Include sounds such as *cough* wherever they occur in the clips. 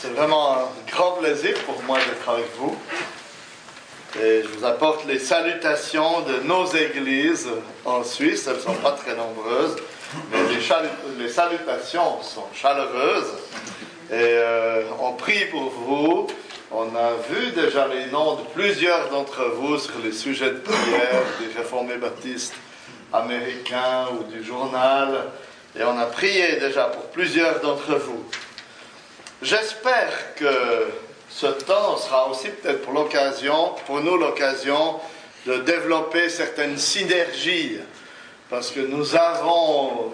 C'est vraiment un grand plaisir pour moi d'être avec vous. Et je vous apporte les salutations de nos églises en Suisse. Elles ne sont pas très nombreuses, mais les, salutations sont chaleureuses. Et euh, on prie pour vous. On a vu déjà les noms de plusieurs d'entre vous sur les sujets de prière des réformés baptistes américains ou du journal. Et on a prié déjà pour plusieurs d'entre vous. J'espère que ce temps sera aussi peut-être pour l'occasion, pour nous l'occasion de développer certaines synergies, parce que nous avons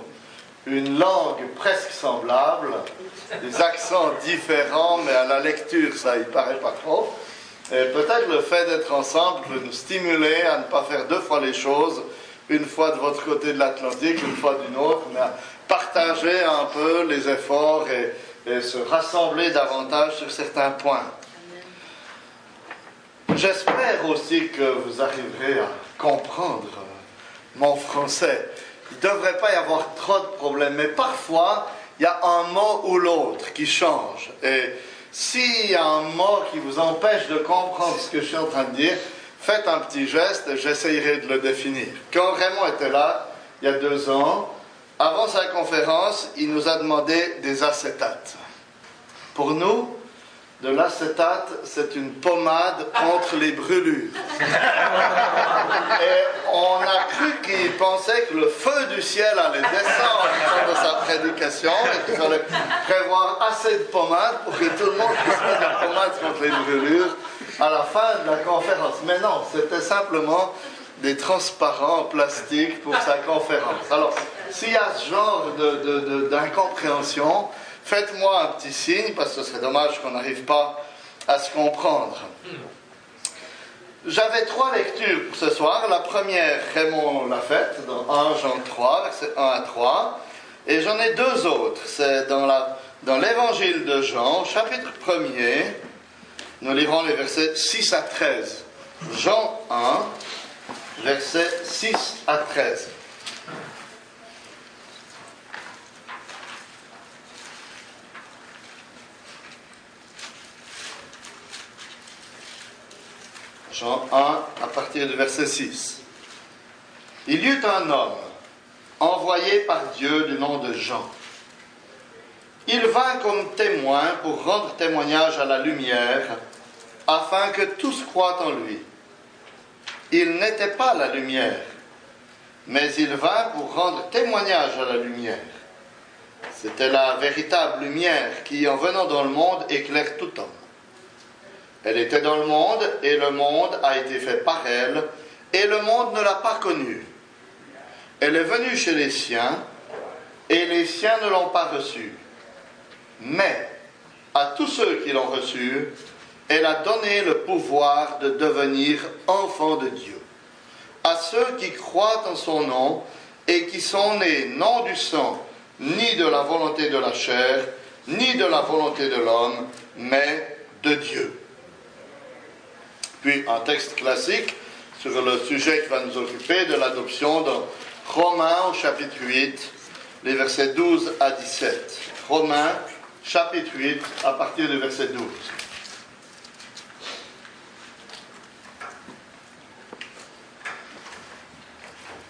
une langue presque semblable, des accents différents, mais à la lecture, ça y paraît pas trop. Et peut-être le fait d'être ensemble peut nous stimuler à ne pas faire deux fois les choses, une fois de votre côté de l'Atlantique, une fois d'une autre, mais à partager un peu les efforts et, et se rassembler davantage sur certains points. J'espère aussi que vous arriverez à comprendre mon français. Il ne devrait pas y avoir trop de problèmes, mais parfois, il y a un mot ou l'autre qui change. Et s'il y a un mot qui vous empêche de comprendre ce que je suis en train de dire, faites un petit geste et j'essayerai de le définir. Quand Raymond était là, il y a deux ans, avant sa conférence, il nous a demandé des acétates. Pour nous, de l'acétate, c'est une pommade contre les brûlures. Et on a cru qu'il pensait que le feu du ciel allait descendre de sa prédication et qu'il fallait prévoir assez de pommade pour que tout le monde puisse mettre la pommade contre les brûlures à la fin de la conférence. Mais non, c'était simplement des transparents en plastique pour sa conférence. Alors, s'il y a ce genre d'incompréhension, faites-moi un petit signe, parce que ce serait dommage qu'on n'arrive pas à se comprendre. J'avais trois lectures pour ce soir. La première, Raymond l'a faite, dans 1 Jean 3, verset 1 à 3. Et j'en ai deux autres. C'est dans, dans l'évangile de Jean, chapitre 1er. Nous lirons les versets 6 à 13. Jean 1, versets 6 à 13. Jean 1, à partir du verset 6. Il y eut un homme envoyé par Dieu du nom de Jean. Il vint comme témoin pour rendre témoignage à la lumière, afin que tous croient en lui. Il n'était pas la lumière, mais il vint pour rendre témoignage à la lumière. C'était la véritable lumière qui, en venant dans le monde, éclaire tout homme. Elle était dans le monde et le monde a été fait par elle et le monde ne l'a pas connue. Elle est venue chez les siens et les siens ne l'ont pas reçue. Mais à tous ceux qui l'ont reçue, elle a donné le pouvoir de devenir enfants de Dieu. À ceux qui croient en son nom et qui sont nés non du sang, ni de la volonté de la chair, ni de la volonté de l'homme, mais de Dieu. Un texte classique sur le sujet qui va nous occuper de l'adoption dans Romains au chapitre 8, les versets 12 à 17. Romains chapitre 8 à partir du verset 12.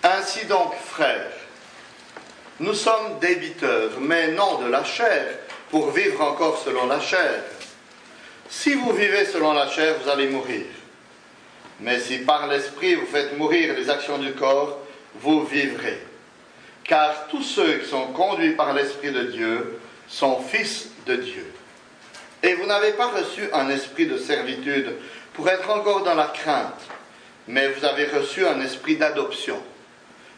Ainsi donc, frères, nous sommes débiteurs, mais non de la chair, pour vivre encore selon la chair. Si vous vivez selon la chair, vous allez mourir. Mais si par l'Esprit vous faites mourir les actions du corps, vous vivrez. Car tous ceux qui sont conduits par l'Esprit de Dieu sont fils de Dieu. Et vous n'avez pas reçu un esprit de servitude pour être encore dans la crainte, mais vous avez reçu un esprit d'adoption,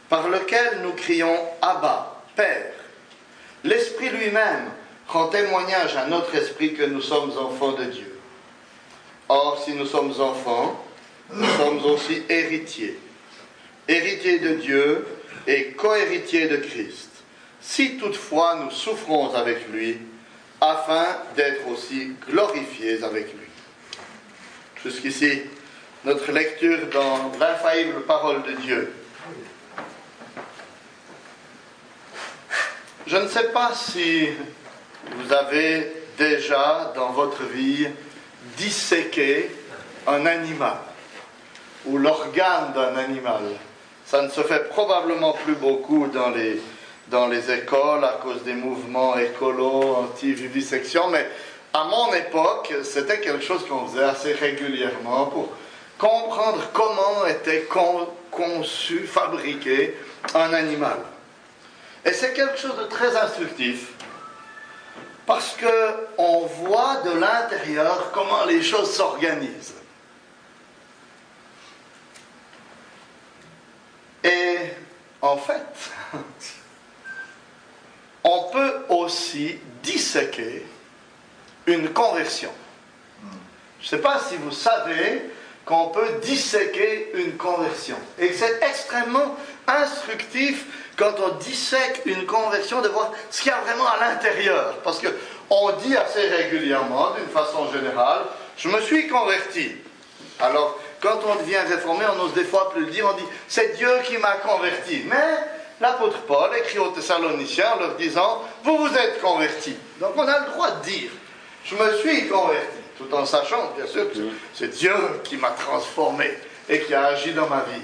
par lequel nous crions Abba, Père. L'Esprit lui-même rend témoignage à notre esprit que nous sommes enfants de Dieu. Or, si nous sommes enfants, nous sommes aussi héritiers. Héritiers de Dieu et cohéritiers de Christ. Si toutefois nous souffrons avec lui, afin d'être aussi glorifiés avec lui. Jusqu'ici, notre lecture dans l'infaillible parole de Dieu. Je ne sais pas si vous avez déjà dans votre vie disséqué un animal ou l'organe d'un animal Ça ne se fait probablement plus beaucoup dans les, dans les écoles à cause des mouvements écolos, anti-vivisection, mais à mon époque, c'était quelque chose qu'on faisait assez régulièrement pour comprendre comment était conçu, fabriqué un animal. Et c'est quelque chose de très instructif parce qu'on voit de l'intérieur comment les choses s'organisent. Et en fait, *laughs* on peut aussi disséquer une conversion. Je ne sais pas si vous savez qu'on peut disséquer une conversion. Et c'est extrêmement instructif quand on dissèque une conversion de voir ce qu'il y a vraiment à l'intérieur. Parce qu'on dit assez régulièrement, d'une façon générale, je me suis converti. Alors, quand on devient réformé, on n'ose des fois plus le dire, on dit, c'est Dieu qui m'a converti. Mais l'apôtre Paul écrit aux Thessaloniciens en leur disant, vous vous êtes convertis. Donc on a le droit de dire, je me suis converti, tout en sachant, bien sûr, que c'est Dieu qui m'a transformé et qui a agi dans ma vie.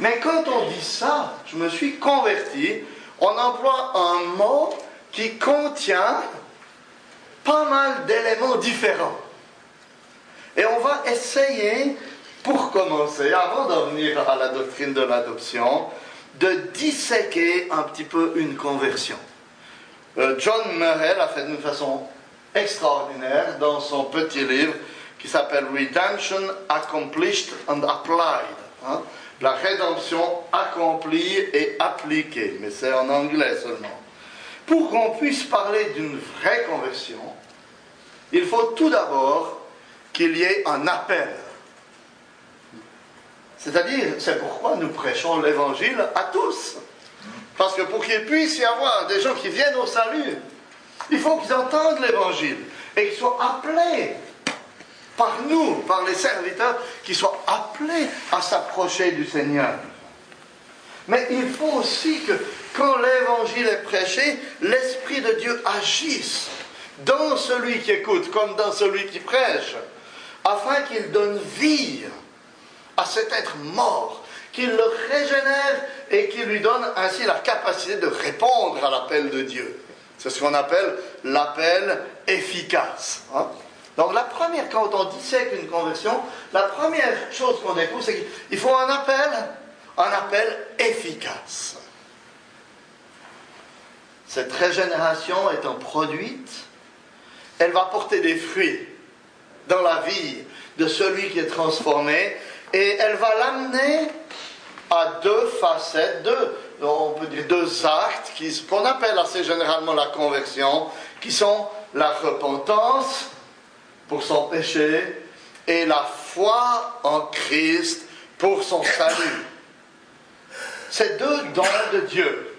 Mais quand on dit ça, je me suis converti, on emploie un mot qui contient pas mal d'éléments différents. Et on va essayer, pour commencer, avant d'en venir à la doctrine de l'adoption, de disséquer un petit peu une conversion. Euh, John Murray l'a fait d'une façon extraordinaire dans son petit livre qui s'appelle Redemption Accomplished and Applied. Hein la rédemption accomplie et appliquée, mais c'est en anglais seulement. Pour qu'on puisse parler d'une vraie conversion, il faut tout d'abord qu'il y ait un appel. C'est-à-dire, c'est pourquoi nous prêchons l'évangile à tous. Parce que pour qu'il puisse y avoir des gens qui viennent au salut, il faut qu'ils entendent l'évangile et qu'ils soient appelés par nous, par les serviteurs, qui soient appelés à s'approcher du Seigneur. Mais il faut aussi que quand l'évangile est prêché, l'Esprit de Dieu agisse dans celui qui écoute comme dans celui qui prêche, afin qu'il donne vie à cet être mort, qu'il le régénère et qu'il lui donne ainsi la capacité de répondre à l'appel de Dieu. C'est ce qu'on appelle l'appel efficace. Hein. Donc la première, quand on dissèque une conversion, la première chose qu'on découvre, c'est qu'il faut un appel, un appel efficace. Cette régénération étant produite, elle va porter des fruits dans la vie de celui qui est transformé, et elle va l'amener à deux facettes, deux, on peut dire deux actes, qu'on appelle assez généralement la conversion, qui sont la repentance pour son péché et la foi en Christ pour son salut. C'est deux dons de Dieu.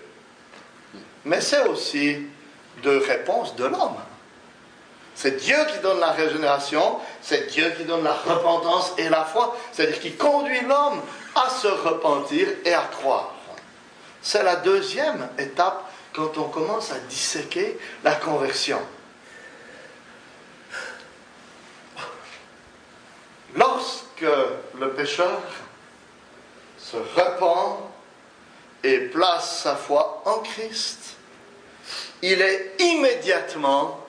Mais c'est aussi deux réponses de l'homme. C'est Dieu qui donne la régénération, c'est Dieu qui donne la repentance et la foi, c'est-à-dire qui conduit l'homme à se repentir et à croire. C'est la deuxième étape quand on commence à disséquer la conversion. Lorsque le pécheur se repent et place sa foi en Christ, il est immédiatement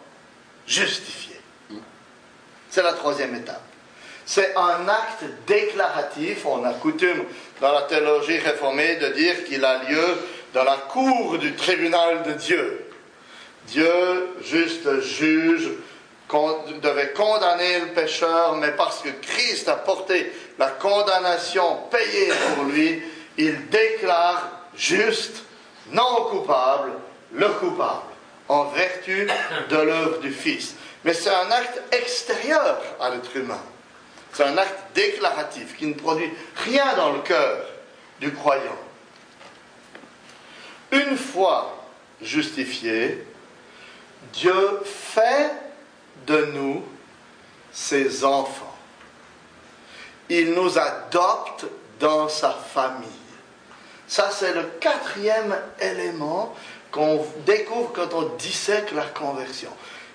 justifié. C'est la troisième étape. C'est un acte déclaratif. On a coutume dans la théologie réformée de dire qu'il a lieu dans la cour du tribunal de Dieu. Dieu, juste juge, devait condamner le pécheur, mais parce que Christ a porté la condamnation payée pour lui, il déclare juste, non coupable, le coupable, en vertu de l'œuvre du Fils. Mais c'est un acte extérieur à l'être humain. C'est un acte déclaratif qui ne produit rien dans le cœur du croyant. Une fois justifié, Dieu fait de nous ses enfants. Il nous adopte dans sa famille. Ça, c'est le quatrième élément qu'on découvre quand on dissèque la conversion.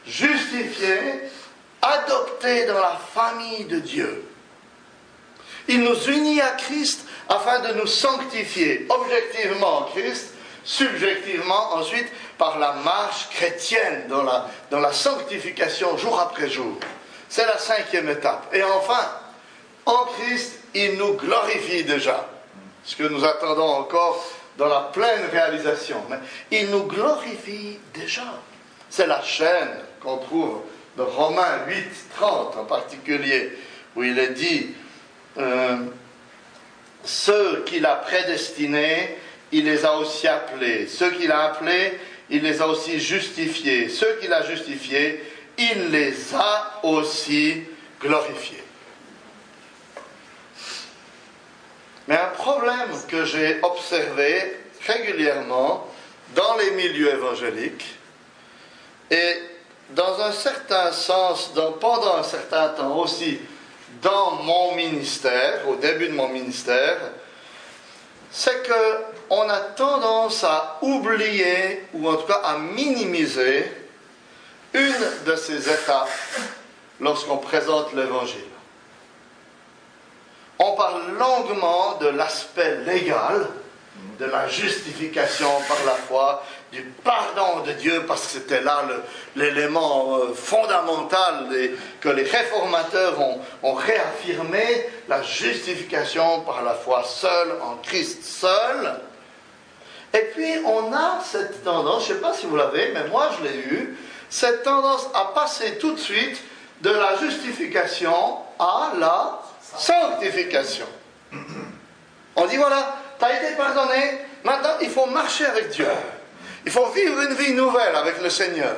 justifiés, adoptés dans la famille de Dieu. Il nous unit à Christ afin de nous sanctifier objectivement en Christ, subjectivement ensuite par la marche chrétienne dans la, dans la sanctification jour après jour. C'est la cinquième étape. Et enfin, en Christ, il nous glorifie déjà. Ce que nous attendons encore dans la pleine réalisation. Mais il nous glorifie déjà. C'est la chaîne qu'on trouve dans Romains 8, 30 en particulier, où il est dit euh, Ceux qu'il a prédestinés, il les a aussi appelés. Ceux qu'il a appelés, il les a aussi justifiés. Ceux qu'il a justifiés, il les a aussi glorifiés. Mais un problème que j'ai observé régulièrement dans les milieux évangéliques et dans un certain sens, pendant un certain temps aussi, dans mon ministère, au début de mon ministère, c'est que on a tendance à oublier, ou en tout cas à minimiser, une de ces étapes lorsqu'on présente l'Évangile. On parle longuement de l'aspect légal, de la justification par la foi, du pardon de Dieu, parce que c'était là l'élément euh, fondamental que les réformateurs ont, réaffirmé, la justification par la foi seule, en Christ seul. Et puis on a cette tendance, je ne sais pas si vous l'avez, mais moi je l'ai eu, cette tendance à passer tout de suite de la justification à la sanctification. On dit voilà, tu as été pardonné, maintenant il faut marcher avec Dieu. Il faut vivre une vie nouvelle avec le Seigneur.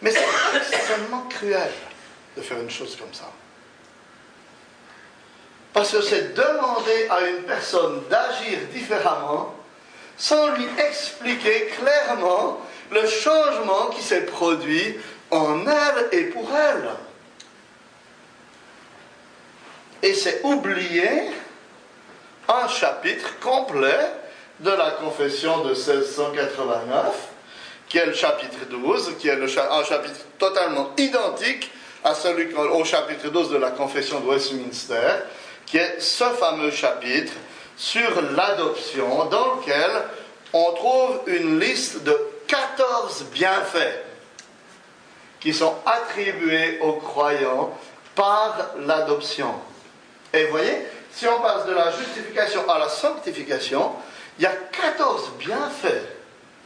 Mais c'est *coughs* extrêmement cruel de faire une chose comme ça. Parce que c'est demander à une personne d'agir différemment sans lui expliquer clairement le changement qui s'est produit en elle et pour elle. Et c'est oublier un chapitre complet de la confession de 1689, qui est le chapitre 12, qui est un chapitre totalement identique à celui au chapitre 12 de la confession de Westminster, qui est ce fameux chapitre sur l'adoption, dans lequel on trouve une liste de 14 bienfaits qui sont attribués aux croyants par l'adoption. Et vous voyez, si on passe de la justification à la sanctification, il y a 14 bienfaits,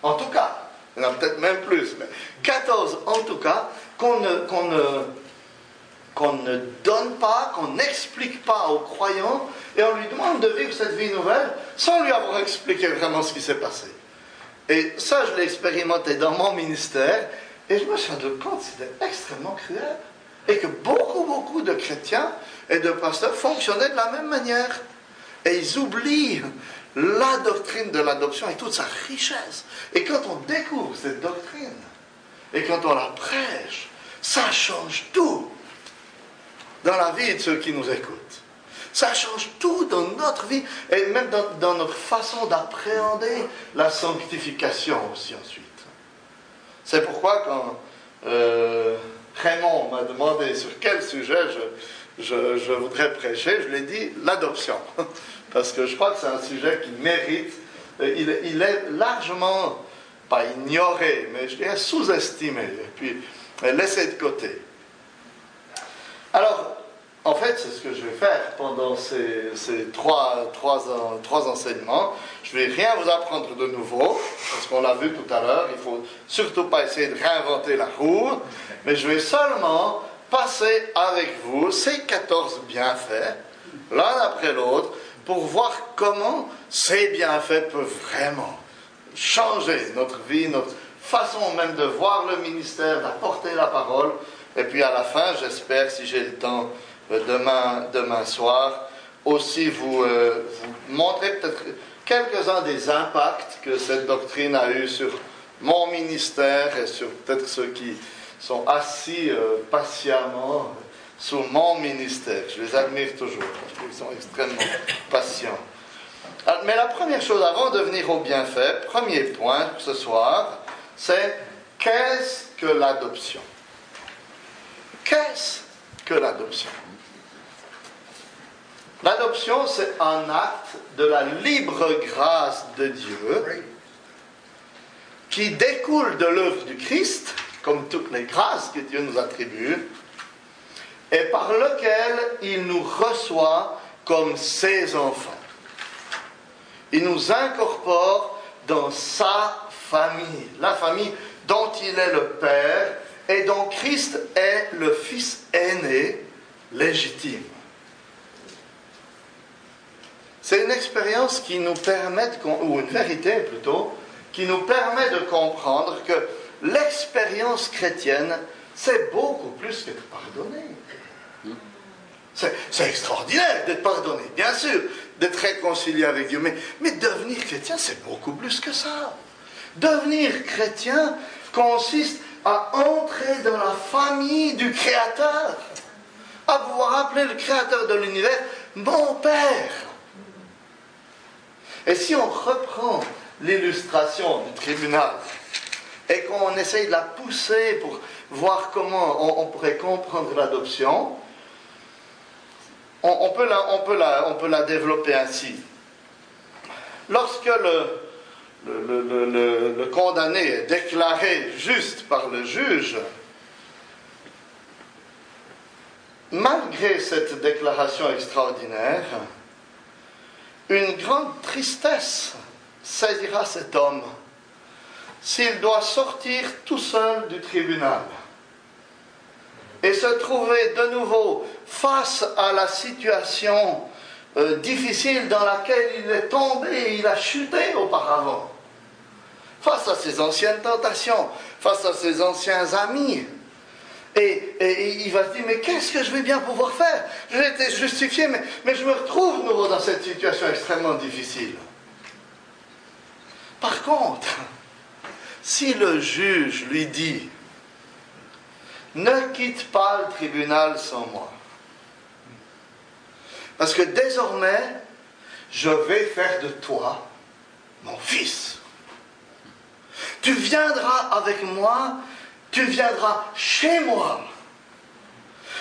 en tout cas, il y en a peut-être même plus, mais 14 en tout cas, qu'on ne, qu'on ne, donne pas, qu'on n'explique pas aux croyants, et on lui demande de vivre cette vie nouvelle sans lui avoir expliqué vraiment ce qui s'est passé. Et ça, je l'ai expérimenté dans mon ministère, et je me suis rendu compte que c'était extrêmement cruel. Et que beaucoup, beaucoup de chrétiens et de pasteurs fonctionnaient de la même manière. Et ils oublient la doctrine de l'adoption et toute sa richesse. Et quand on découvre cette doctrine, et quand on la prêche, ça change tout dans la vie de ceux qui nous écoutent. Ça change tout dans notre vie et même dans, notre façon d'appréhender la sanctification aussi ensuite. C'est pourquoi quand euh, Raymond m'a demandé sur quel sujet je, voudrais prêcher, je lui ai dit l'adoption. *laughs* Parce que je crois que c'est un sujet qui mérite, il, est largement, pas ignoré, mais je dirais sous-estimé, et puis laissé de côté. Alors, en fait, c'est ce que je vais faire pendant ces, trois, trois, enseignements. Je ne vais rien vous apprendre de nouveau, parce qu'on l'a vu tout à l'heure. Il ne faut surtout pas essayer de réinventer la roue, mais je vais seulement passer avec vous ces 14 bienfaits, l'un après l'autre, pour voir comment ces bienfaits peuvent vraiment changer notre vie, notre façon même de voir le ministère, d'apporter la parole. Et puis à la fin, j'espère, si j'ai le temps, euh, demain, demain soir, aussi vous, euh, vous montrer peut-être quelques-uns des impacts que cette doctrine a eu sur mon ministère et sur peut-être ceux qui sont assis euh, patiemment sous mon ministère. Je les admire toujours parce qu'ils sont extrêmement *coughs* patients. mais la première chose, avant de venir au bienfait, premier point ce soir, c'est qu'est-ce que l'adoption? Qu'est-ce que l'adoption? L'adoption, c'est un acte de la libre grâce de Dieu qui découle de l'œuvre du Christ, comme toutes les grâces que Dieu nous attribue, et par lequel il nous reçoit comme ses enfants. Il nous incorpore dans sa famille, la famille dont il est le Père et dont Christ est le Fils aîné légitime. C'est une expérience qui nous permet, ou une vérité plutôt, qui nous permet de comprendre que l'expérience chrétienne, c'est beaucoup plus que de pardonner. C'est extraordinaire d'être pardonné, bien sûr, d'être réconcilié avec Dieu, mais, mais devenir chrétien, c'est beaucoup plus que ça. Devenir chrétien consiste à entrer dans la famille du Créateur, à pouvoir appeler le Créateur de l'univers mon Père. Et si on reprend l'illustration du tribunal et qu'on essaye de la pousser pour voir comment on, pourrait comprendre l'adoption, on, peut la, développer ainsi. Lorsque le, condamné est déclaré juste par le juge, malgré cette déclaration extraordinaire, une grande tristesse saisira cet homme s'il doit sortir tout seul du tribunal et se trouver de nouveau face à la situation euh, difficile dans laquelle il est tombé, il a chuté auparavant face à ses anciennes tentations, face à ses anciens amis. Et, il va se dire, mais qu'est-ce que je vais bien pouvoir faire? J'ai été justifié, mais, mais je me retrouve de nouveau dans cette situation extrêmement difficile. Par contre, si le juge lui dit, ne quitte pas le tribunal sans moi, parce que désormais, je vais faire de toi mon fils. Tu viendras avec moi, tu viendras chez moi.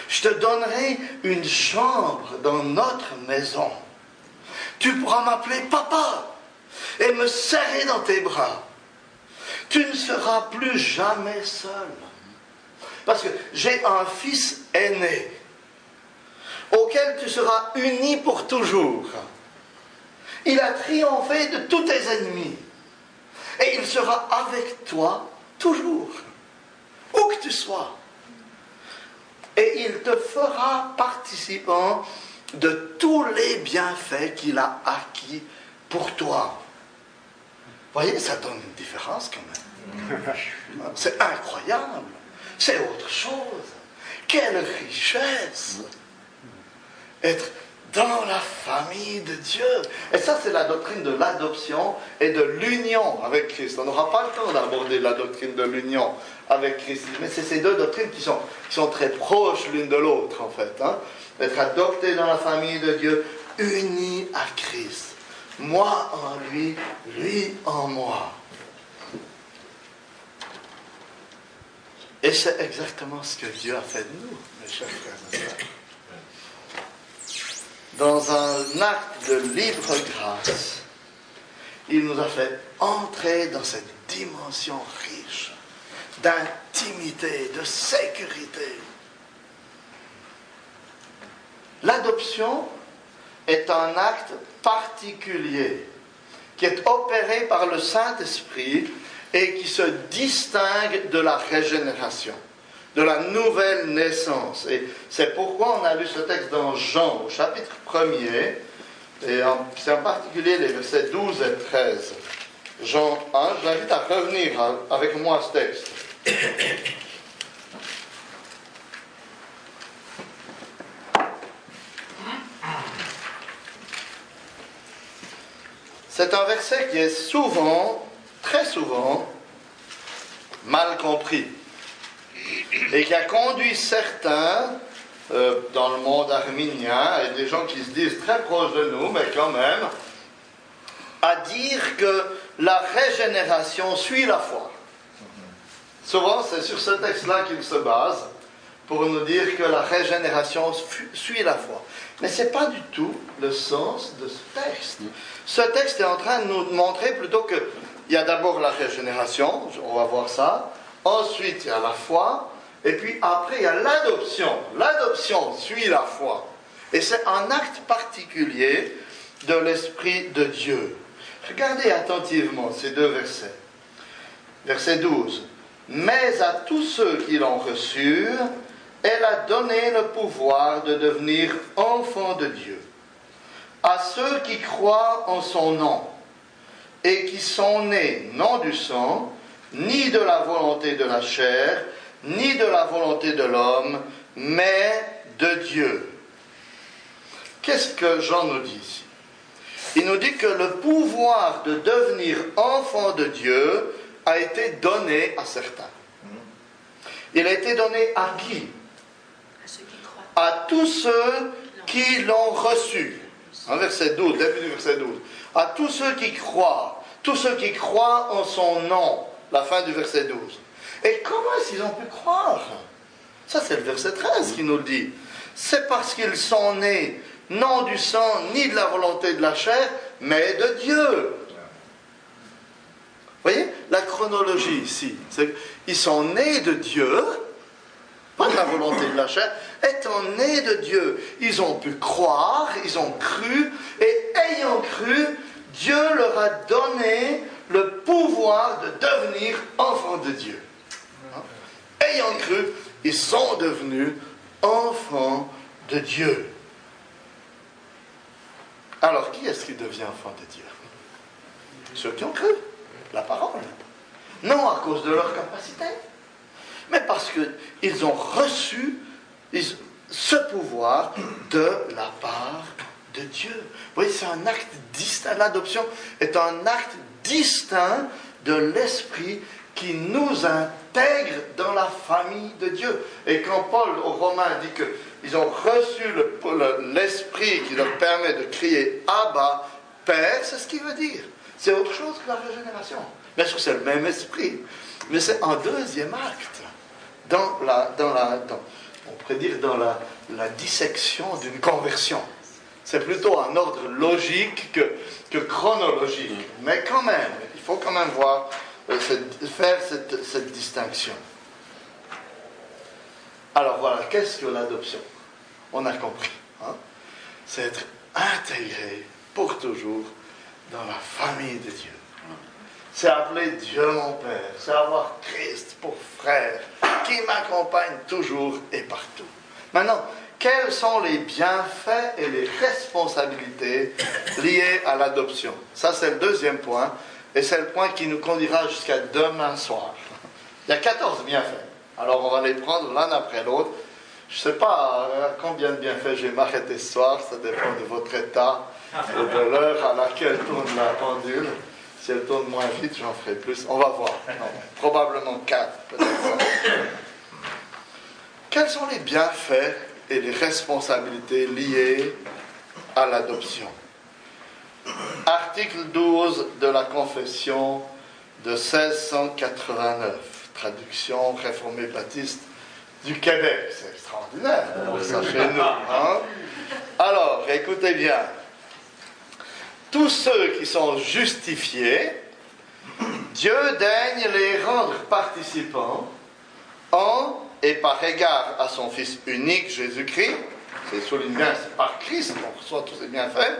Je te donnerai une chambre dans notre maison. Tu pourras m'appeler papa et me serrer dans tes bras. Tu ne seras plus jamais seul. Parce que j'ai un fils aîné auquel tu seras uni pour toujours. Il a triomphé de tous tes ennemis et il sera avec toi toujours, où que tu sois. Et il te fera participant de tous les bienfaits qu'il a acquis pour toi. Vous voyez, ça donne une différence quand même. *laughs* C'est incroyable. C'est autre chose. Quelle richesse. Être dans la famille de Dieu. Et ça, c'est la doctrine de l'adoption et de l'union avec Christ. On n'aura pas le temps d'aborder la doctrine de l'union avec Christ. Mais c'est ces deux doctrines qui sont, qui sont très proches l'une de l'autre, en fait. Hein. Être adopté dans la famille de Dieu, uni à Christ. Moi en lui, lui en moi. Et c'est exactement ce que Dieu a fait de nous, mes chers frères et sœurs dans un acte de libre grâce, il nous a fait entrer dans cette dimension riche d'intimité, de sécurité. L'adoption est un acte particulier qui est opéré par le Saint-Esprit et qui se distingue de la régénération de la nouvelle naissance. Et c'est pourquoi on a lu ce texte dans Jean, au chapitre 1er, et c'est en particulier les versets 12 et 13. Jean 1, je l'invite à revenir avec moi à ce texte. C'est un verset qui est souvent, très souvent, mal compris et qui a conduit certains euh, dans le monde arménien, et des gens qui se disent très proches de nous, mais quand même, à dire que la régénération suit la foi. Souvent, c'est sur ce texte-là qu'il se base pour nous dire que la régénération suit la foi. Mais ce n'est pas du tout le sens de ce texte. Ce texte est en train de nous montrer plutôt qu'il y a d'abord la régénération, on va voir ça, ensuite il y a la foi, et puis après il y a l'adoption. L'adoption suit la foi. Et c'est un acte particulier de l'Esprit de Dieu. Regardez attentivement ces deux versets. Verset 12. Mais à tous ceux qui l'ont reçu, elle a donné le pouvoir de devenir enfants de Dieu. À ceux qui croient en son nom et qui sont nés non du sang, ni de la volonté de la chair, ni de la volonté de l'homme, mais de Dieu. Qu'est-ce que Jean nous dit ici? Il nous dit que le pouvoir de devenir enfant de Dieu a été donné à certains. Il a été donné à qui? À tous ceux qui l'ont reçu. En verset 12, début du verset 12. À tous ceux qui croient, tous ceux qui croient en son nom. La fin du verset 12. Et comment est-ce qu'ils ont pu croire? Ça, c'est le verset 13 qui nous le dit. C'est parce qu'ils sont nés non du sang ni de la volonté de la chair, mais de Dieu voyez La chronologie ici, qu'ils sont nés de Dieu, pas de la volonté de la chair, étant nés de Dieu, ils ont pu croire, ils ont cru, et ayant cru, Dieu leur a donné le pouvoir de devenir enfants de Dieu. Ayant cru, ils sont devenus enfants de Dieu. Alors, qui est-ce qui devient enfant de Dieu? Ceux qui ont cru la parole. Non à cause de leur capacité, mais parce qu'ils ont reçu ce pouvoir de la part de Dieu. Vous voyez, c'est un acte distinct. L'adoption est un acte distinct de l'Esprit qui nous intègre dans la famille de Dieu. Et quand Paul aux Romains dit qu'ils ont reçu l'Esprit qui leur permet de crier Abba, Père, c'est ce qu'il veut dire. C'est autre chose que la régénération. Bien sûr, c'est le même esprit, mais c'est un deuxième acte dans la, dans la, on pourrait dire dans la, la dissection d'une conversion. C'est plutôt un ordre logique que, que chronologique, mais quand même, il faut quand même voir, euh, faire cette, cette distinction. Alors voilà, qu'est-ce que l'adoption? On a compris. Hein? C'est être intégré pour toujours dans la famille de Dieu. C'est appeler Dieu mon Père. C'est avoir Christ pour frère qui m'accompagne toujours et partout. Maintenant, quels sont les bienfaits et les responsabilités liées à l'adoption Ça, c'est le deuxième point. Et c'est le point qui nous conduira jusqu'à demain soir. Il y a 14 bienfaits. Alors, on va les prendre l'un après l'autre. Je ne sais pas euh, combien de bienfaits je vais m'arrêter ce soir. Ça dépend de votre état et de l'heure à laquelle tourne la pendule. Si elle tourne moins vite, j'en ferai plus. On va voir. probablement quatre, Quels sont les bienfaits et les responsabilités liées à l'adoption Article 12 de la Confession de 1689, traduction réformée baptiste du Québec. C'est extraordinaire, ça chez nous. Hein? Alors, écoutez bien tous ceux qui sont justifiés, Dieu daigne les rendre participants en et par égard à son Fils unique Jésus-Christ, c'est souligné bien, c'est par Christ qu'on reçoit tous ces bienfaits,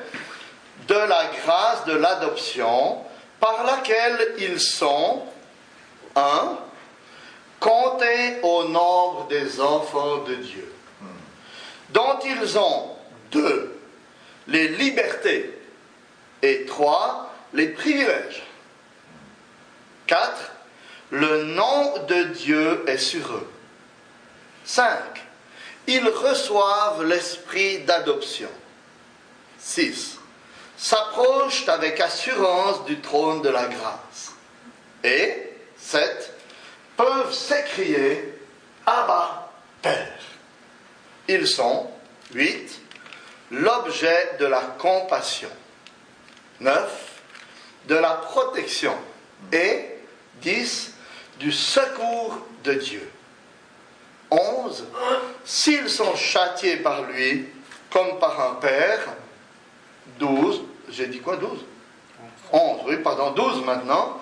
de la grâce de l'adoption par laquelle ils sont, un, comptés au nombre des enfants de Dieu, dont ils ont, deux, les libertés et trois, les privilèges. Quatre, le nom de Dieu est sur eux. Cinq, ils reçoivent l'esprit d'adoption. Six, s'approchent avec assurance du trône de la grâce. Et sept, peuvent s'écrier Abba, Père. Ils sont, huit, l'objet de la compassion. 9. De la protection. Et 10. du secours de Dieu. 11. S'ils sont châtiés par lui, comme par un père, 12. J'ai dit quoi 12 11, oui, pardon, 12 maintenant.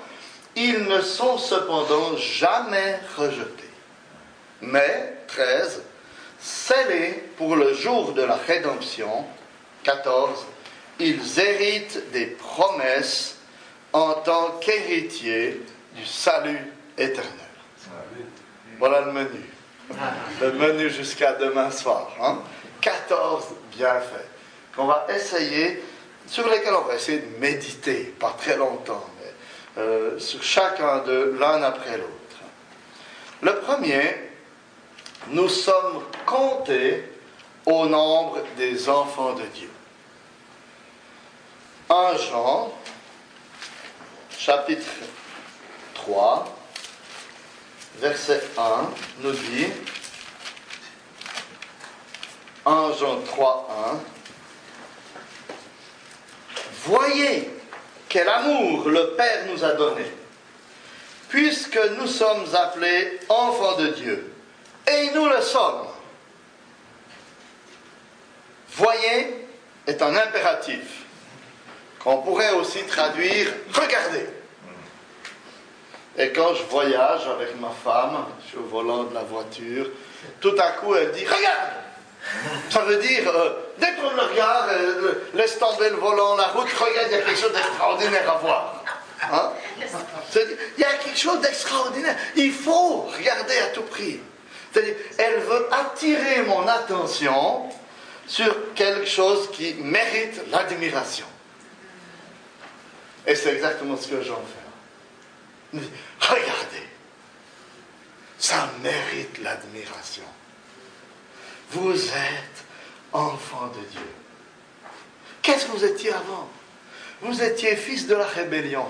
Ils ne sont cependant jamais rejetés. Mais, 13, scellés pour le jour de la rédemption, 14, ils héritent des promesses en tant qu'héritiers du salut éternel. Voilà le menu. Le menu jusqu'à demain soir. Hein? 14 bienfaits qu'on va essayer, sur lesquels on va essayer de méditer, pas très longtemps, mais euh, sur chacun de l'un après l'autre. Le premier, nous sommes comptés au nombre des enfants de Dieu. 1 Jean, chapitre 3, verset 1, nous dit, 1 Jean 3, 1, Voyez quel amour le Père nous a donné, puisque nous sommes appelés enfants de Dieu, et nous le sommes. Voyez est un impératif qu'on pourrait aussi traduire regardez. Et quand je voyage avec ma femme, je suis au volant de la voiture, tout à coup elle dit Regarde Ça veut dire, euh, dès qu'on le regarde, euh, laisse tomber le volant, la route, regarde, il y a quelque chose d'extraordinaire à voir. Hein? Il y a quelque chose d'extraordinaire. Il faut regarder à tout prix. C'est-à-dire, elle veut attirer mon attention sur quelque chose qui mérite l'admiration. Et c'est exactement ce que j'en fais. Regardez, ça mérite l'admiration. Vous êtes enfant de Dieu. Qu'est-ce que vous étiez avant? Vous étiez fils de la rébellion.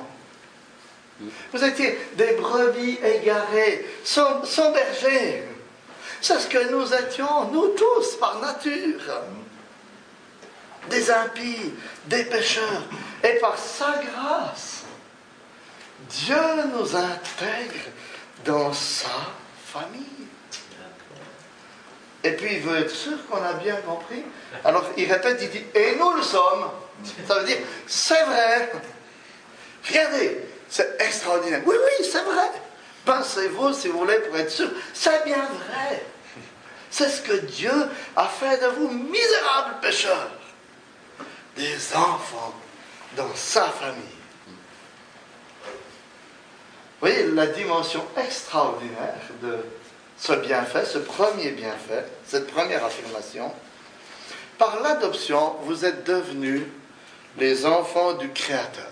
Vous étiez des brebis égarées, sans, sans berger. C'est ce que nous étions, nous tous, par nature. Des impies, des pécheurs. Et par sa grâce, Dieu nous intègre dans sa famille. Et puis il veut être sûr qu'on a bien compris. Alors il répète, il dit, et nous le sommes. Ça veut dire, c'est vrai. Regardez, c'est extraordinaire. Oui, oui, c'est vrai. Pensez-vous, si vous voulez, pour être sûr, c'est bien vrai. C'est ce que Dieu a fait de vous, misérables pécheurs. Des enfants dans sa famille. Vous voyez la dimension extraordinaire de ce bienfait, ce premier bienfait, cette première affirmation. Par l'adoption, vous êtes devenus les enfants du Créateur.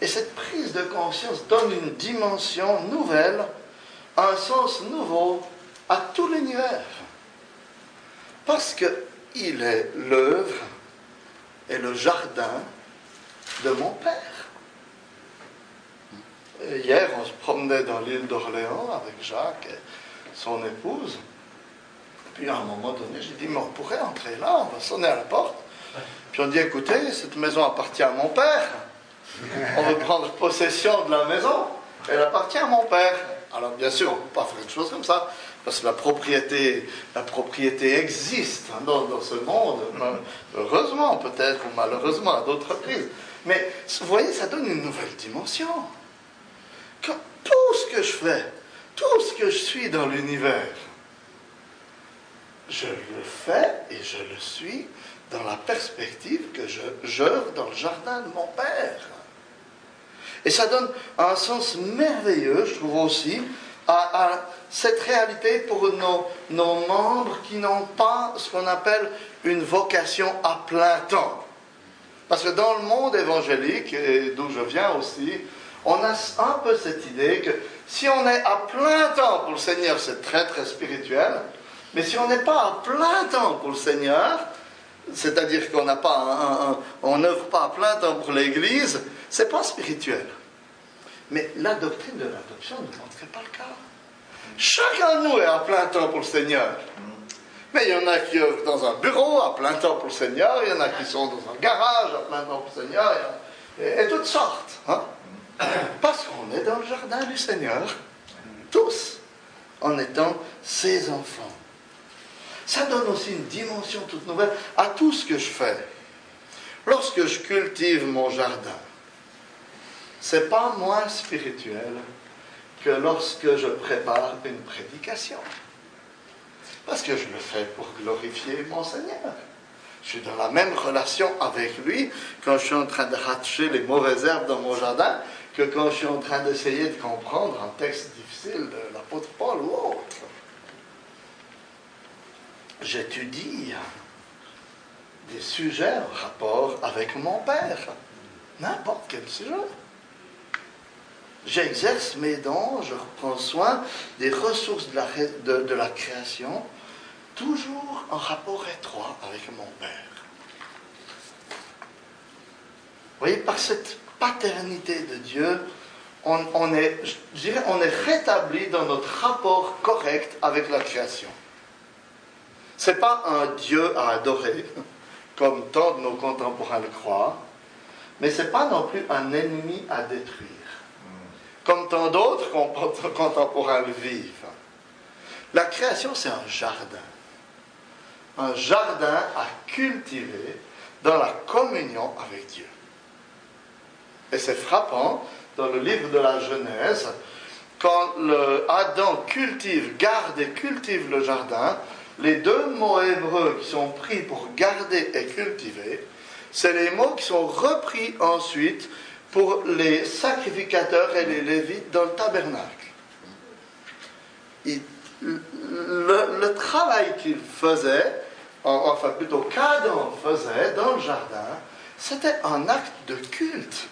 Et cette prise de conscience donne une dimension nouvelle, un sens nouveau à tout l'univers. Parce qu'il est l'œuvre et le jardin de mon Père. Hier, on se promenait dans l'île d'Orléans avec Jacques et son épouse. Puis à un moment donné, j'ai dit, mais on pourrait entrer là, on va sonner à la porte. Puis on dit, écoutez, cette maison appartient à mon père. On veut prendre possession de la maison. Elle appartient à mon père. Alors bien sûr, on ne peut pas faire une chose comme ça, parce que la propriété, la propriété existe hein, dans, ce monde, heureusement peut-être, ou malheureusement à d'autres reprises. Mais vous voyez, ça donne une nouvelle dimension. Ce que je fais, tout ce que je suis dans l'univers, je le fais et je le suis dans la perspective que je j'œuvre dans le jardin de mon Père. Et ça donne un sens merveilleux, je trouve aussi, à, cette réalité pour nos, nos membres qui n'ont pas ce qu'on appelle une vocation à plein temps. Parce que dans le monde évangélique, et d'où je viens aussi, on a un peu cette idée que si on est à plein temps pour le Seigneur, c'est très très spirituel. Mais si on n'est pas à plein temps pour le Seigneur, c'est-à-dire qu'on pas n'œuvre pas à plein temps pour l'Église, c'est pas spirituel. Mais la doctrine de l'adoption ne montrait pas le cas. Chacun de nous est à plein temps pour le Seigneur. Mais il y en a qui œuvrent dans un bureau à plein temps pour le Seigneur, il y en a qui sont dans un garage à plein temps pour le Seigneur, et, toutes sortes. Hein. *coughs* Parce qu'on est dans le jardin du Seigneur, tous, en étant ses enfants. Ça donne aussi une dimension toute nouvelle à tout ce que je fais. Lorsque je cultive mon jardin, c'est pas moins spirituel que lorsque je prépare une prédication. Parce que je le fais pour glorifier mon Seigneur. Je suis dans la même relation avec lui quand je suis en train de racher les mauvaises herbes dans mon jardin que quand je suis en train d'essayer de comprendre un texte difficile de l'apôtre Paul ou autre. J'étudie des sujets en rapport avec mon Père, n'importe quel sujet. J'exerce mes dons, je prends soin des ressources de la, de la création toujours en rapport étroit avec mon Père. Vous voyez, par cette paternité de Dieu, on, est, je dirais, on est rétabli dans notre rapport correct avec la création. Ce n'est pas un Dieu à adorer, *laughs* comme tant de nos contemporains le croient, mais ce n'est pas non plus un ennemi à détruire, comme tant d'autres *laughs* contemporains le vivent. La création, c'est un jardin un jardin à cultiver dans la communion avec Dieu. Et c'est frappant dans le livre de la Genèse, quand Adam cultive, garde et cultive le jardin, les deux mots hébreux qui sont pris pour garder et cultiver, c'est les mots qui sont repris ensuite pour les sacrificateurs et les lévites dans le tabernacle. le, le, travail qu'ils faisaient, enfin plutôt qu'Adam faisait dans le jardin, c'était un acte de culte,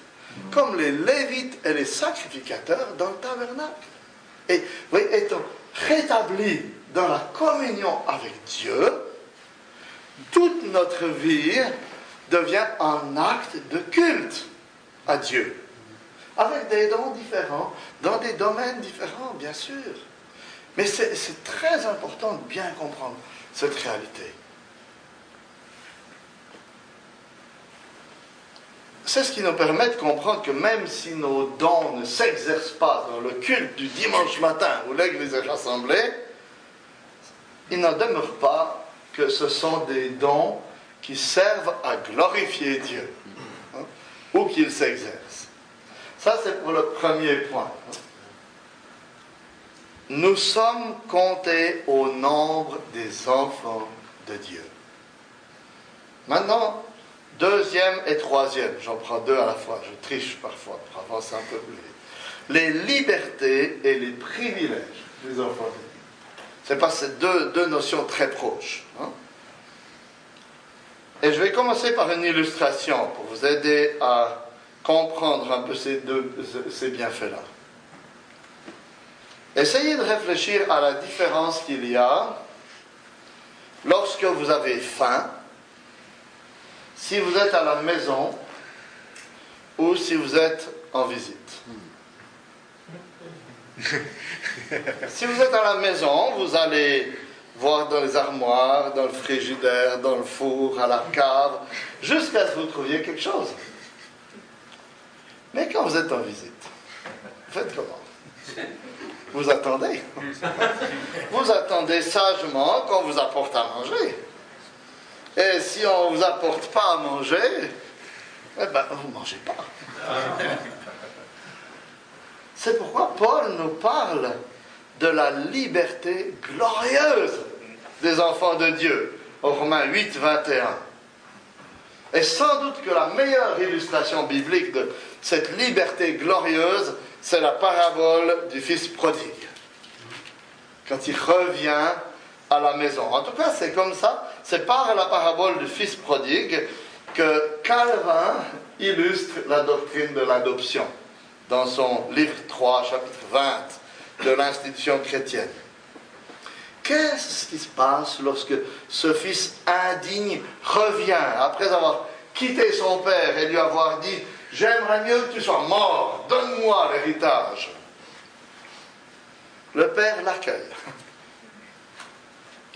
comme les lévites et les sacrificateurs dans le tabernacle. Et étant rétablis dans la communion avec Dieu, toute notre vie devient un acte de culte à Dieu, avec des dons différents, dans des domaines différents, bien sûr. Mais c'est très important de bien comprendre cette réalité. C'est ce qui nous permet de comprendre que même si nos dons ne s'exercent pas dans le culte du dimanche matin où l'Église est rassemblée, il n'en demeure pas que ce sont des dons qui servent à glorifier Dieu, hein, ou qu'ils s'exercent. Ça, c'est pour le premier point. Nous sommes comptés au nombre des enfants de Dieu. Maintenant, Deuxième et troisième, j'en prends deux à la fois, je triche parfois pour avancer un peu plus vite. Les libertés et les privilèges des enfants. C'est pas ces deux, deux, notions très proches. Hein. Et je vais commencer par une illustration pour vous aider à comprendre un peu ces, deux, ces bienfaits-là. Essayez de réfléchir à la différence qu'il y a lorsque vous avez faim si vous êtes à la maison ou si vous êtes en visite. *laughs* si vous êtes à la maison, vous allez voir dans les armoires, dans le frigidaire, dans le four, à la cave, jusqu'à ce que vous trouviez quelque chose. Mais quand vous êtes en visite, faites comment? Vous attendez. *laughs* Vous attendez sagement qu'on vous apporte à manger. Et si on ne vous apporte pas à manger, eh ben, vous ne mangez pas. *laughs* C'est pourquoi Paul nous parle de la liberté glorieuse des enfants de Dieu, au Romains 8, 21. Et sans doute que la meilleure illustration biblique de cette liberté glorieuse, c'est la parabole du Fils prodigue. Quand il revient à la maison. En tout cas, c'est comme ça, c'est par la parabole du fils prodigue que Calvin illustre la doctrine de l'adoption dans son livre 3, chapitre 20 de l'institution chrétienne. Qu'est-ce qui se passe lorsque ce fils indigne revient après avoir quitté son père et lui avoir dit J'aimerais mieux que tu sois mort, donne-moi l'héritage? Le père l'accueille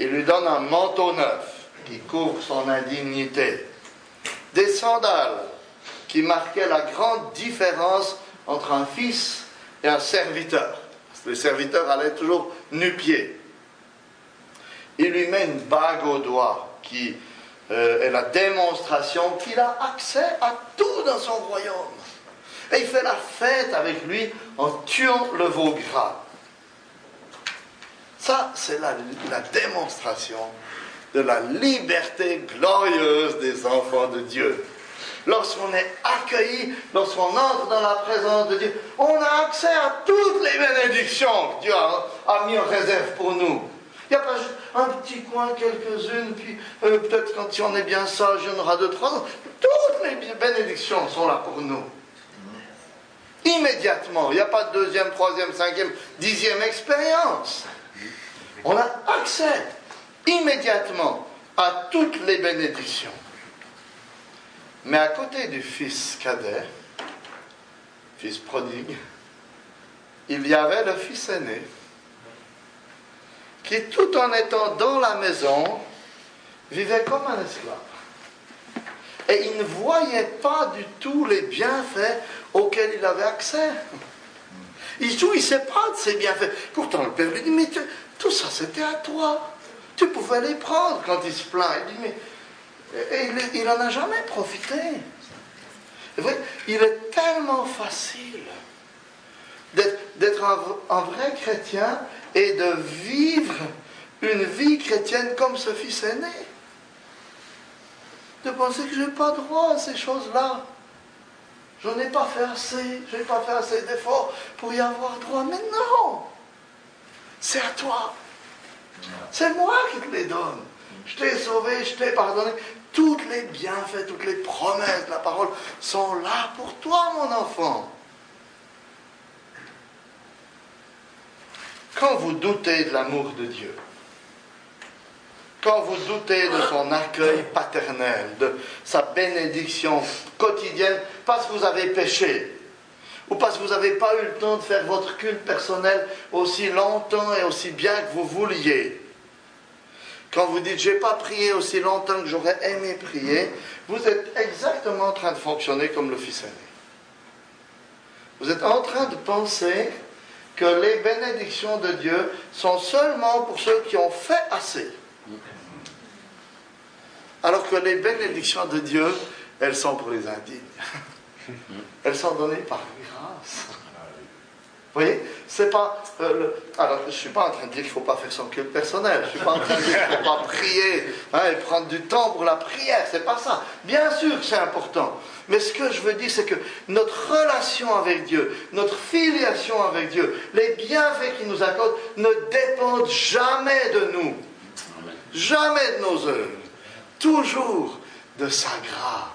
il lui donne un manteau neuf qui couvre son indignité, des sandales qui marquaient la grande différence entre un fils et un serviteur. Le serviteur allait toujours nu-pied. Il lui met une bague au doigt qui euh, est la démonstration qu'il a accès à tout dans son royaume. Et il fait la fête avec lui en tuant le veau gras. Ça, c'est la, la démonstration de la liberté glorieuse des enfants de Dieu. Lorsqu'on est accueilli, lorsqu'on entre dans la présence de Dieu, on a accès à toutes les bénédictions que Dieu a, mis en réserve pour nous. Il n'y a pas un petit coin, quelques-unes, puis euh, peut-être quand on est bien sage, il y en aura deux, trois ans. Toutes les bénédictions sont là pour nous. Immédiatement. Il n'y a pas de deuxième, troisième, cinquième, dixième expérience. On a accès immédiatement à toutes les bénédictions. Mais à côté du fils cadet, fils prodigue, il y avait le fils aîné, qui tout en étant dans la maison, vivait comme un esclave. Et il ne voyait pas du tout les bienfaits auxquels il avait accès. Il ne jouissait pas de ces bienfaits. Pourtant, le père lui dit, mais tout ça c'était à toi. Tu pouvais les prendre quand il se plaint. Il dit, mais il n'en a jamais profité. Il est tellement facile d'être un, vrai chrétien et de vivre une vie chrétienne comme ce fils aîné. De penser que je n'ai pas droit à ces choses-là. Je n'ai pas fait assez, je n'ai pas fait assez d'efforts pour y avoir droit. Mais non, c'est à toi. C'est moi qui te les donne. Je t'ai sauvé, je t'ai pardonné. Toutes les bienfaits, toutes les promesses de la parole sont là pour toi, mon enfant. Quand vous doutez de l'amour de Dieu, quand vous doutez de son accueil paternel, de sa bénédiction quotidienne, parce que vous avez péché, ou parce que vous n'avez pas eu le temps de faire votre culte personnel aussi longtemps et aussi bien que vous vouliez, quand vous dites, j'ai pas prié aussi longtemps que j'aurais aimé prier, vous êtes exactement en train de fonctionner comme le Fils aîné. Vous êtes en train de penser que les bénédictions de Dieu sont seulement pour ceux qui ont fait assez. Alors que les bénédictions de Dieu, elles sont pour les indignes. *laughs* Elles sont données par grâce. Vous voyez C'est pas. Euh, alors, je ne suis pas en train de dire qu'il ne faut pas faire son culte personnel. Je ne suis pas en train de dire qu'il ne faut pas *laughs* prier hein, et prendre du temps pour la prière. C'est pas ça. Bien sûr que c'est important. Mais ce que je veux dire, c'est que notre relation avec Dieu, notre filiation avec Dieu, les bienfaits qu'il nous accorde ne dépendent jamais de nous. Jamais de nos œuvres. Toujours de sa grâce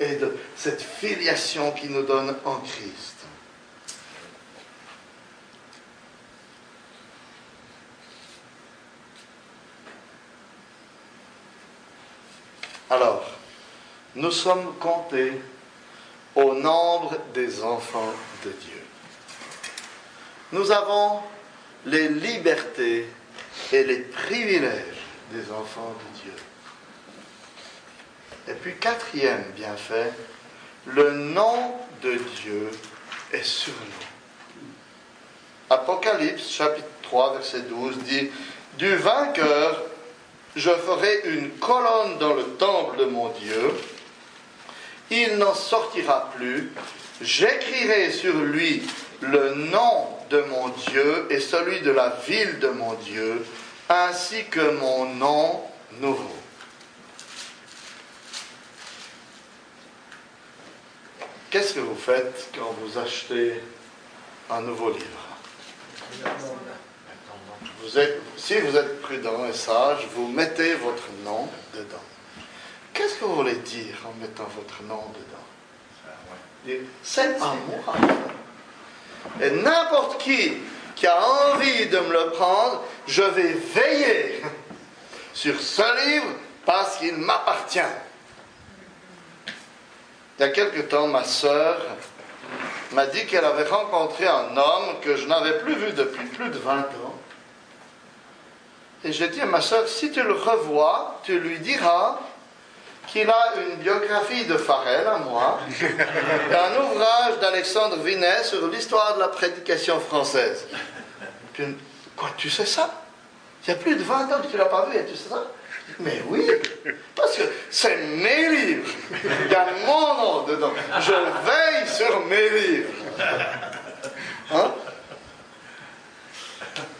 et de cette filiation qu'il nous donne en Christ. Alors, nous sommes comptés au nombre des enfants de Dieu. Nous avons les libertés et les privilèges des enfants de Dieu. Et puis quatrième bienfait, le nom de Dieu est sur nous. Apocalypse chapitre 3 verset 12 dit, du vainqueur je ferai une colonne dans le temple de mon Dieu, il n'en sortira plus, j'écrirai sur lui le nom de mon Dieu et celui de la ville de mon Dieu, ainsi que mon nom nouveau. Qu'est-ce que vous faites quand vous achetez un nouveau livre si vous êtes prudent et sage, vous mettez votre nom dedans. Qu'est-ce que vous voulez dire en mettant votre nom dedans C'est à moi. Et n'importe qui qui a envie de me le prendre, je vais veiller sur ce livre parce qu'il m'appartient. Il y a quelque temps, ma sœur m'a dit qu'elle avait rencontré un homme que je n'avais plus vu depuis plus de 20 ans. Et j'ai dit à ma soeur, si tu le revois, tu lui diras qu'il a une biographie de Farel à moi et un ouvrage d'Alexandre Vinet sur l'histoire de la prédication française. quoi, tu sais ça? Il y a plus de 20 ans que tu l'as pas vu tu sais ça? Mais oui, parce que c'est mes livres. Il y a mon nom dedans. Je veille sur mes livres. Hein?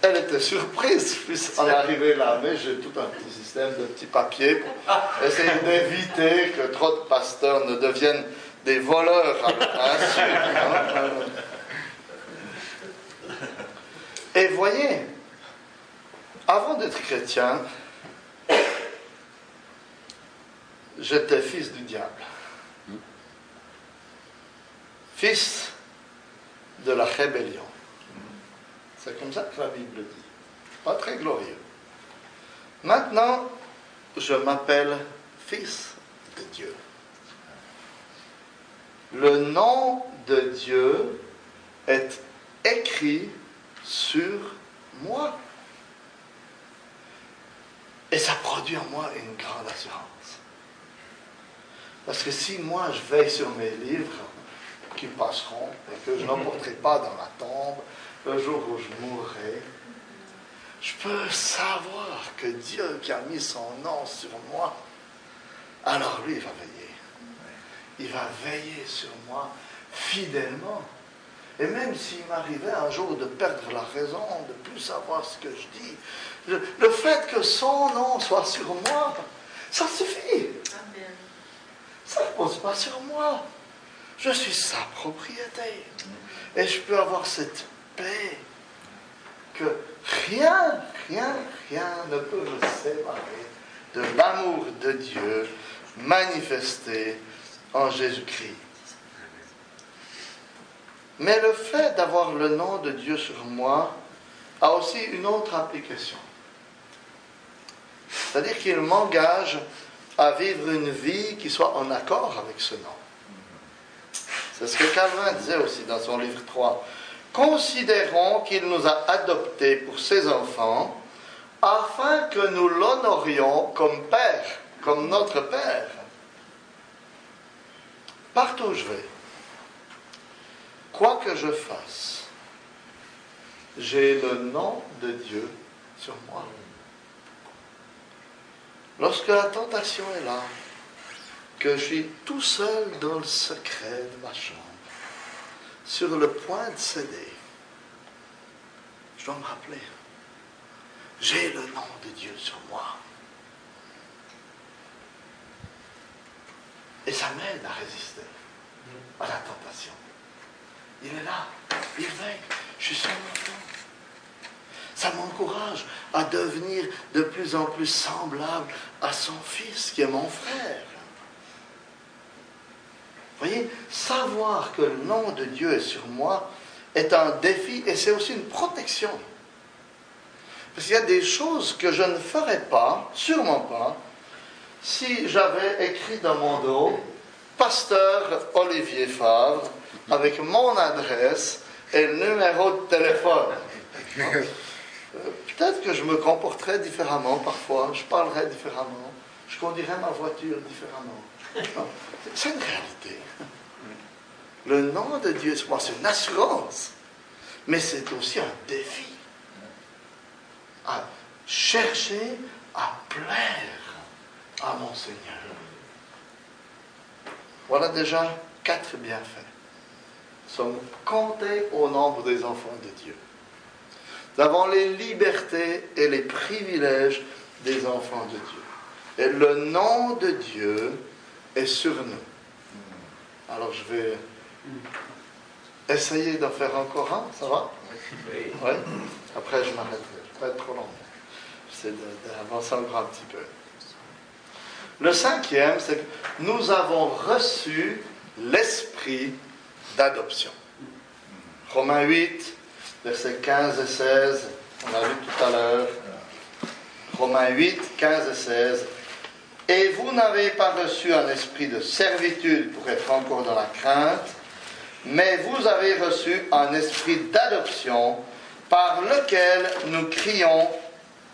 Elle était surprise en arrivée là, mais j'ai tout un petit système de petits papiers pour essayer d'éviter que trop de pasteurs ne deviennent des voleurs à hein? Et voyez, avant d'être chrétien, j'étais fils du diable. Fils de la rébellion. C'est comme ça que la Bible dit. Pas très glorieux. Maintenant, je m'appelle fils de Dieu. Le nom de Dieu est écrit sur moi. Et ça produit en moi une grande assurance. Parce que si moi je veille sur mes livres qui passeront et que je n'emporterai pas dans la tombe le jour où je mourrai, je peux savoir que Dieu qui a mis son nom sur moi, alors lui, il va veiller. Il va veiller sur moi fidèlement. Et même s'il m'arrivait un jour de perdre la raison, de plus savoir ce que je dis, le, le fait que son nom soit sur moi, ça suffit. Ça ne repose pas sur moi. Je suis sa propriété. Et je peux avoir cette paix que rien, rien, rien ne peut me séparer de l'amour de Dieu manifesté en Jésus-Christ. Mais le fait d'avoir le nom de Dieu sur moi a aussi une autre application. C'est-à-dire qu'il m'engage à vivre une vie qui soit en accord avec ce nom. C'est ce que Calvin disait aussi dans son livre 3. Considérons qu'il nous a adoptés pour ses enfants afin que nous l'honorions comme Père, comme notre Père. Partout où je vais, quoi que je fasse, j'ai le nom de Dieu sur moi. Lorsque la tentation est là, que je suis tout seul dans le secret de ma chambre, sur le point de céder, je dois me rappeler, j'ai le nom de Dieu sur moi. Et ça m'aide à résister à la tentation. Il est là, il veille, je suis son enfant. Ça m'encourage à devenir de plus en plus semblable à son fils qui est mon frère. Vous voyez, savoir que le nom de Dieu est sur moi est un défi et c'est aussi une protection. Parce qu'il y a des choses que je ne ferais pas, sûrement pas, si j'avais écrit dans mon dos Pasteur Olivier Favre avec mon adresse et le numéro de téléphone. *laughs* Peut-être que je me comporterais différemment parfois, je parlerais différemment, je conduirais ma voiture différemment. C'est une réalité. Le nom de Dieu, c'est une assurance, mais c'est aussi un défi. À chercher à plaire à mon Seigneur. Voilà déjà quatre bienfaits. Nous sommes comptés au nombre des enfants de Dieu. Nous avons les libertés et les privilèges des enfants de Dieu. Et le nom de Dieu est sur nous. Alors je vais essayer d'en faire encore un, ça va? Oui. Après je m'arrêterai, je ne vais pas être trop long. J'essaie d'avancer encore un petit peu. Le cinquième, c'est que nous avons reçu l'esprit d'adoption. Romains 8, versets 15 et 16, on a vu tout à l'heure. Romains 8, 15 et 16. Et vous n'avez pas reçu un esprit de servitude pour être encore dans la crainte, mais vous avez reçu un esprit d'adoption par lequel nous crions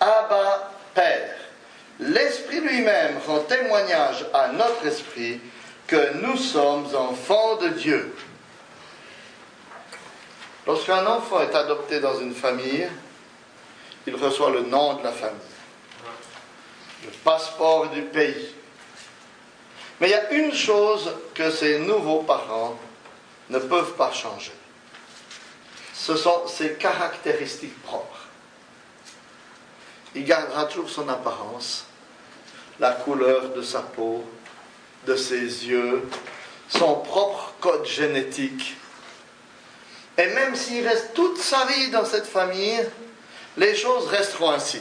Abba Père. L'esprit lui-même rend témoignage à notre esprit que nous sommes enfants de Dieu. Lorsqu'un enfant est adopté dans une famille, il reçoit le nom de la famille, le passeport du pays. Mais il y a une chose que ces nouveaux parents ne peuvent pas changer. Ce sont ses caractéristiques propres. Il gardera toujours son apparence, la couleur de sa peau, de ses yeux, son propre code génétique, et même s'il reste toute sa vie dans cette famille, les choses resteront ainsi.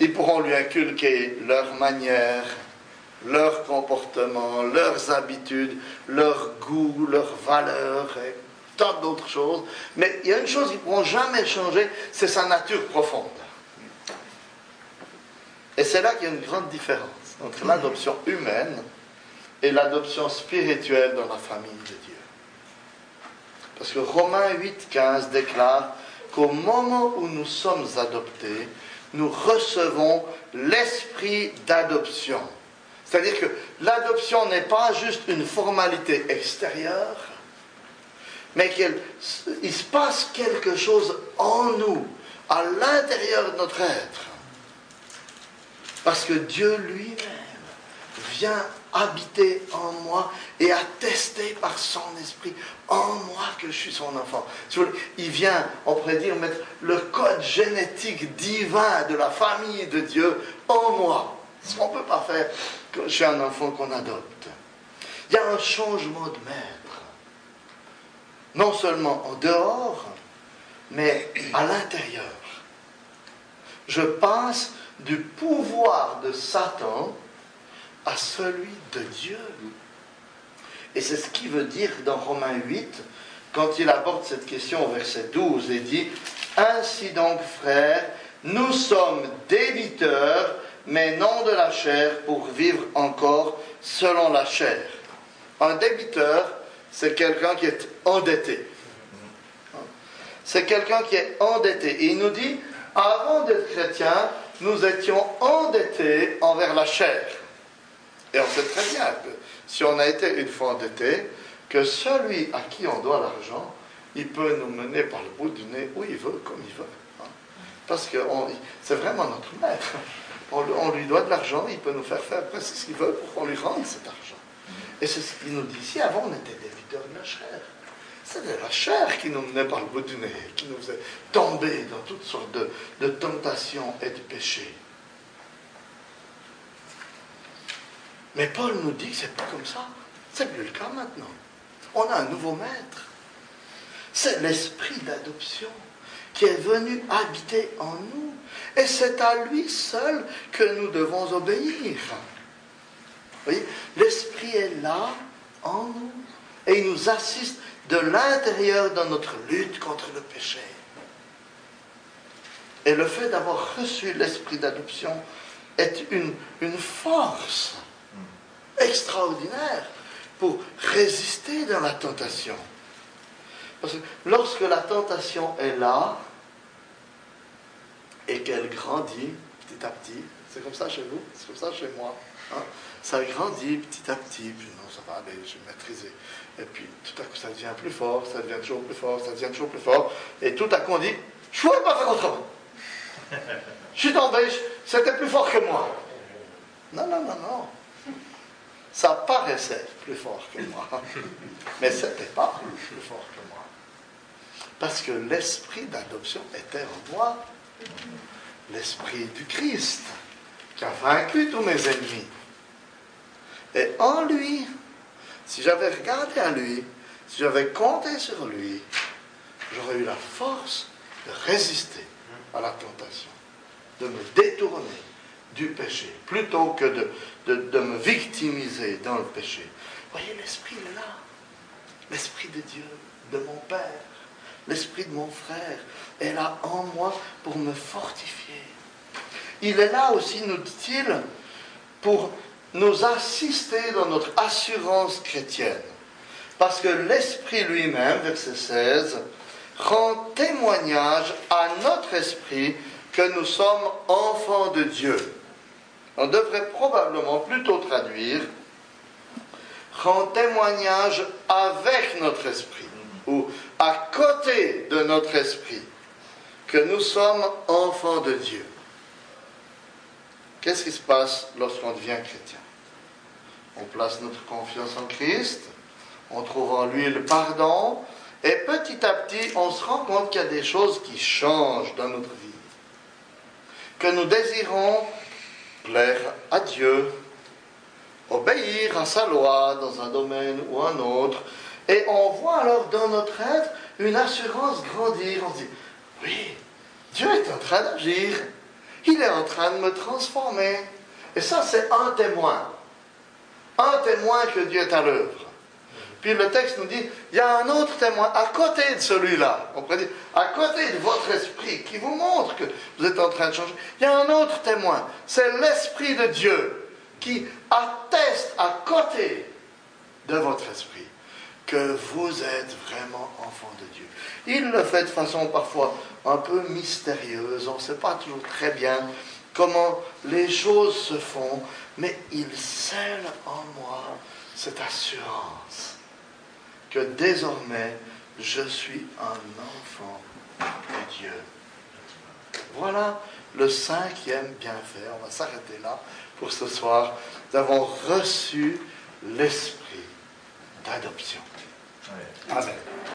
Ils pourront lui inculquer leurs manières, leur comportement, leurs habitudes, leurs goûts, leurs valeurs et tant d'autres choses. Mais il y a une chose qu'ils ne pourront jamais changer, c'est sa nature profonde. Et c'est là qu'il y a une grande différence entre l'adoption humaine et l'adoption spirituelle dans la famille de Dieu. Parce que Romains 8, 15 déclare qu'au moment où nous sommes adoptés, nous recevons l'esprit d'adoption. C'est-à-dire que l'adoption n'est pas juste une formalité extérieure, mais qu'il se passe quelque chose en nous, à l'intérieur de notre être. Parce que Dieu lui-même vient habiter en moi et attester par son esprit en moi que je suis son enfant. Il vient, on pourrait dire, mettre le code génétique divin de la famille de Dieu en moi. Ce qu'on ne peut pas faire chez un enfant qu'on adopte. Il y a un changement de maître. Non seulement en dehors, mais à l'intérieur. Je passe du pouvoir de Satan à celui de Dieu. Et c'est ce qu'il veut dire dans Romains 8, quand il aborde cette question au verset 12 et dit, Ainsi donc, frères, nous sommes débiteurs, mais non de la chair, pour vivre encore selon la chair. Un débiteur, c'est quelqu'un qui est endetté. C'est quelqu'un qui est endetté. Et il nous dit, avant d'être chrétien, nous étions endettés envers la chair. Et on sait très bien que si on a été une fois endetté, que celui à qui on doit l'argent, il peut nous mener par le bout du nez où il veut, comme il veut. Hein. Parce que c'est vraiment notre maître. On, lui doit de l'argent, il peut nous faire faire presque ce qu'il veut pour qu'on lui rende cet argent. Et c'est ce qu'il nous dit ici. Avant, on était des videurs de la chair. C'était la chair qui nous menait par le bout du nez, qui nous faisait tomber dans toutes sortes de tentations et de péchés. Mais Paul nous dit que c'est pas comme ça. C'est plus le cas maintenant. On a un nouveau maître. C'est l'esprit d'adoption qui est venu habiter en nous. Et c'est à lui seul que nous devons obéir. Vous voyez, l'esprit est là en nous et il nous assiste de l'intérieur dans notre lutte contre le péché. Et le fait d'avoir reçu l'esprit d'adoption est une, une force extraordinaire pour résister dans la tentation. Parce que lorsque la tentation est là et qu'elle grandit petit à petit, c'est comme ça chez vous, c'est comme ça chez moi, hein, ça grandit petit à petit, puis non, ça va aller, je vais maîtriser. Et puis tout à coup, ça devient plus fort, ça devient toujours plus fort, ça devient toujours plus fort, et tout à coup, on dit, je ne pouvais pas faire autrement. Je suis tombé, c'était plus fort que moi. Non, non, non, non. Ça paraissait plus fort que moi, mais ce n'était pas plus fort que moi. Parce que l'esprit d'adoption était en moi, l'esprit du Christ, qui a vaincu tous mes ennemis. Et en lui, si j'avais regardé à lui, si j'avais compté sur lui, j'aurais eu la force de résister à la tentation, de me détourner du péché, plutôt que de, de, me victimiser dans le péché. Voyez, l'Esprit est là. L'Esprit de Dieu, de mon Père, l'Esprit de mon frère est là en moi pour me fortifier. Il est là aussi, nous dit-il, pour nous assister dans notre assurance chrétienne. Parce que l'Esprit lui-même, verset 16, rend témoignage à notre esprit que nous sommes enfants de Dieu. On devrait probablement plutôt traduire rend témoignage avec notre esprit ou à côté de notre esprit que nous sommes enfants de Dieu. Qu'est-ce qui se passe lorsqu'on devient chrétien? On place notre confiance en Christ, on trouve en lui le pardon, et petit à petit, on se rend compte qu'il y a des choses qui changent dans notre vie. Que nous désirons plaire à Dieu, obéir à sa loi dans un domaine ou un autre. Et on voit alors dans notre être une assurance grandir. On se dit, oui, Dieu est en train d'agir. Il est en train de me transformer. Et ça, c'est un témoin. Un témoin que Dieu est à l'œuvre. Puis le texte nous dit, il y a un autre témoin à côté de celui-là. Dire, à côté de votre esprit qui vous montre que vous êtes en train de changer. Il y a un autre témoin. C'est l'Esprit de Dieu qui atteste à côté de votre esprit que vous êtes vraiment enfant de Dieu. Il le fait de façon parfois un peu mystérieuse, on ne sait pas toujours très bien comment les choses se font, mais il scelle en moi cette assurance que désormais je suis un enfant de Dieu. Voilà le cinquième bienfait. On va s'arrêter là pour ce soir. Nous avons reçu l'esprit d'adoption. Amen.